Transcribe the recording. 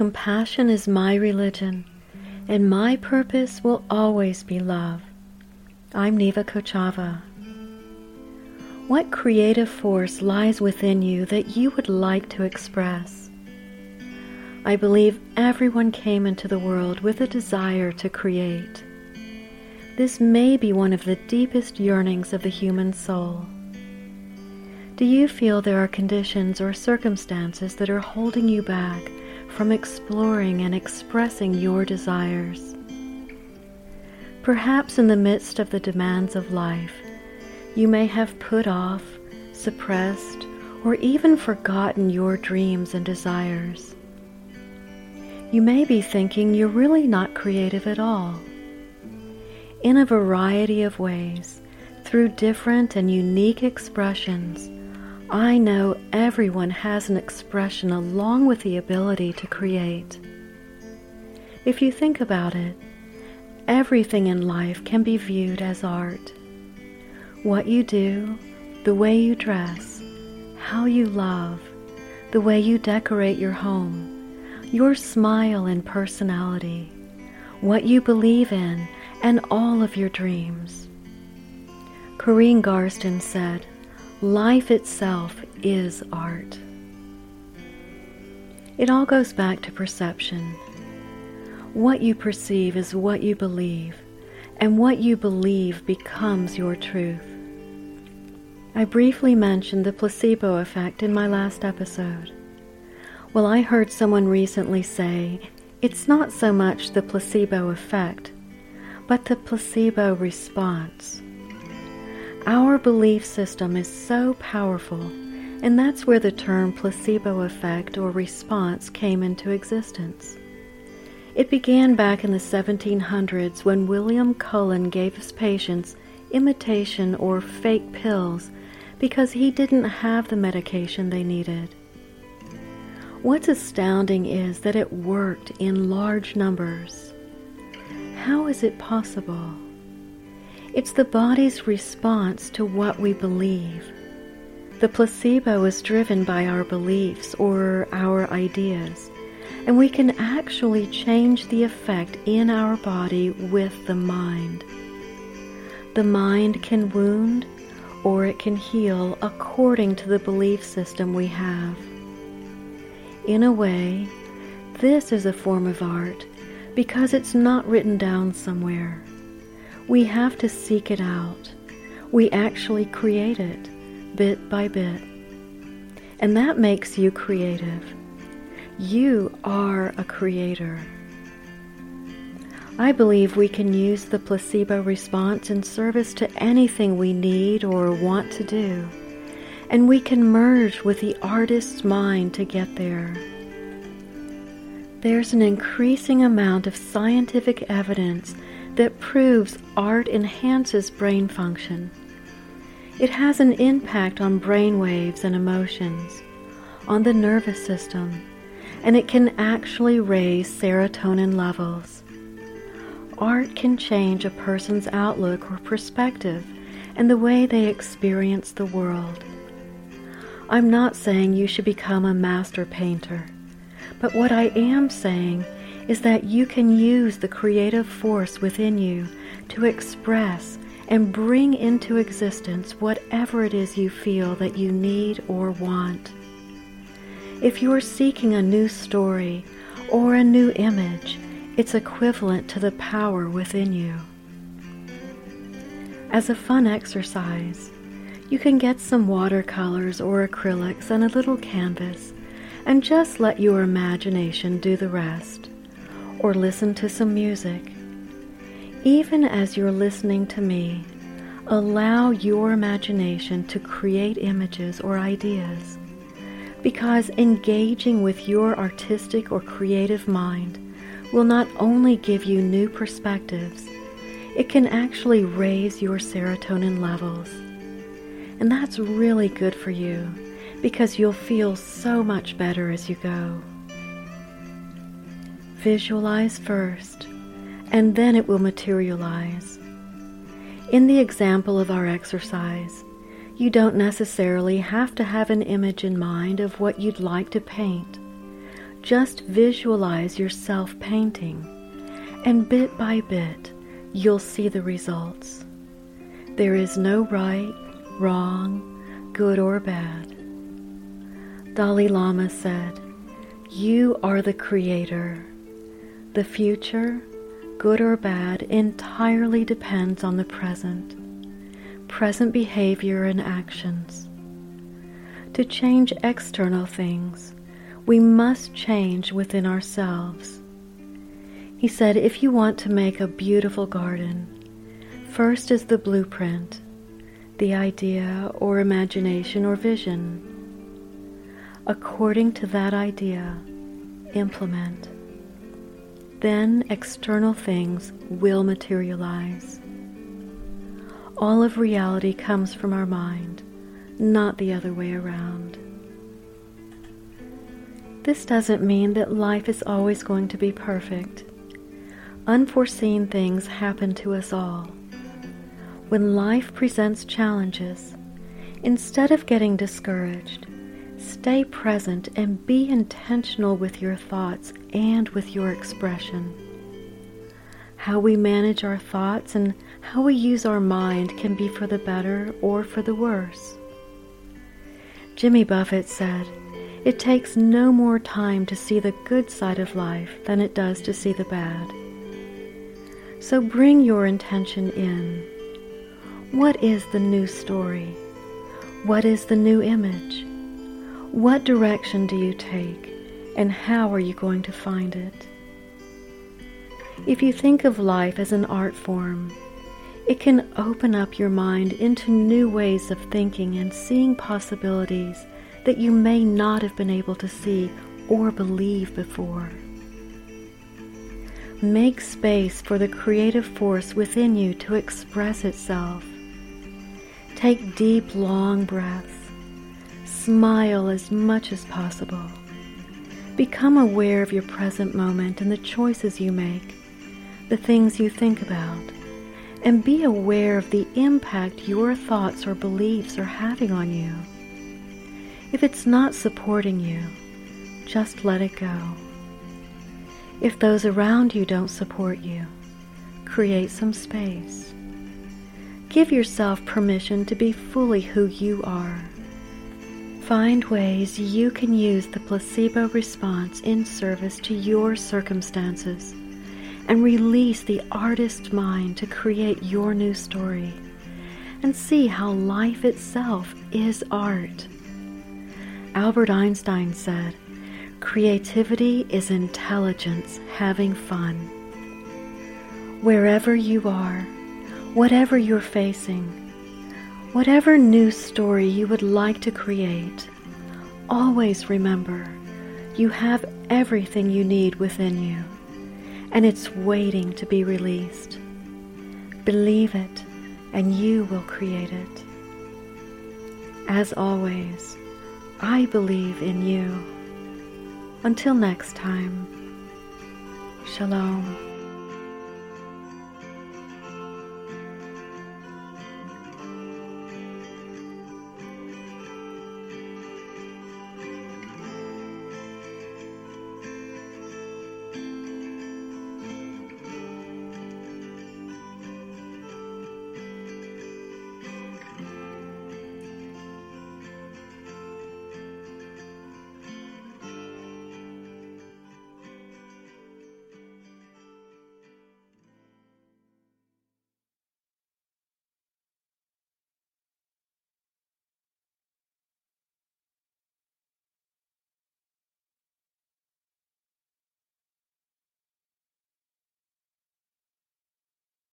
Compassion is my religion, and my purpose will always be love. I'm Neva Kochava. What creative force lies within you that you would like to express? I believe everyone came into the world with a desire to create. This may be one of the deepest yearnings of the human soul. Do you feel there are conditions or circumstances that are holding you back from exploring and expressing your desires? Perhaps in the midst of the demands of life, you may have put off, suppressed, or even forgotten your dreams and desires. You may be thinking you're really not creative at all. In a variety of ways, through different and unique expressions, I know everyone has an expression along with the ability to create. If you think about it, everything in life can be viewed as art. What you do, the way you dress, how you love, the way you decorate your home, your smile and personality, what you believe in, and all of your dreams. Corrine Garston said, Life itself is art. It all goes back to perception. What you perceive is what you believe, and what you believe becomes your truth. I briefly mentioned the placebo effect in my last episode. Well, I heard someone recently say it's not so much the placebo effect, but the placebo response. Our belief system is so powerful, and that's where the term placebo effect or response came into existence. It began back in the 1700s when William Cullen gave his patients imitation or fake pills because he didn't have the medication they needed. What's astounding is that it worked in large numbers. How is it possible? It's the body's response to what we believe. The placebo is driven by our beliefs or our ideas, and we can actually change the effect in our body with the mind. The mind can wound or it can heal according to the belief system we have. In a way, this is a form of art because it's not written down somewhere. We have to seek it out. We actually create it bit by bit. And that makes you creative. You are a creator. I believe we can use the placebo response in service to anything we need or want to do, and we can merge with the artist's mind to get there. There's an increasing amount of scientific evidence that proves art enhances brain function. It has an impact on brain waves and emotions, on the nervous system, and it can actually raise serotonin levels art can change a person's outlook or perspective and the way they experience the world. I'm not saying you should become a master painter, but what I am saying is that you can use the creative force within you to express and bring into existence whatever it is you feel that you need or want. If you're seeking a new story or a new image, it's equivalent to the power within you. As a fun exercise, you can get some watercolors or acrylics and a little canvas and just let your imagination do the rest, or listen to some music. Even as you're listening to me, allow your imagination to create images or ideas, because engaging with your artistic or creative mind will not only give you new perspectives, it can actually raise your serotonin levels. And that's really good for you because you'll feel so much better as you go. Visualize first, and then it will materialize. In the example of our exercise, you don't necessarily have to have an image in mind of what you'd like to paint. Just visualize yourself painting, and bit by bit, you'll see the results. There is no right, wrong, good or bad. Dalai Lama said, You are the creator. The future, good or bad, entirely depends on the present, present behavior and actions. To change external things, we must change within ourselves. He said, if you want to make a beautiful garden, first is the blueprint, the idea or imagination or vision. According to that idea, implement. Then external things will materialize. All of reality comes from our mind, not the other way around. This doesn't mean that life is always going to be perfect. Unforeseen things happen to us all. When life presents challenges, instead of getting discouraged, stay present and be intentional with your thoughts and with your expression. How we manage our thoughts and how we use our mind can be for the better or for the worse. Jimmy Buffett said, it takes no more time to see the good side of life than it does to see the bad. So bring your intention in. What is the new story? What is the new image? What direction do you take, and how are you going to find it? If you think of life as an art form, it can open up your mind into new ways of thinking and seeing possibilities that you may not have been able to see or believe before. Make space for the creative force within you to express itself. Take deep, long breaths. Smile as much as possible. Become aware of your present moment and the choices you make, the things you think about, and be aware of the impact your thoughts or beliefs are having on you. If it's not supporting you, just let it go. If those around you don't support you, create some space. Give yourself permission to be fully who you are. Find ways you can use the placebo response in service to your circumstances and release the artist mind to create your new story and see how life itself is art. Albert Einstein said, Creativity is intelligence having fun. Wherever you are, whatever you're facing, whatever new story you would like to create, always remember you have everything you need within you, and it's waiting to be released. Believe it, and you will create it. As always, I believe in you. Until next time, Shalom.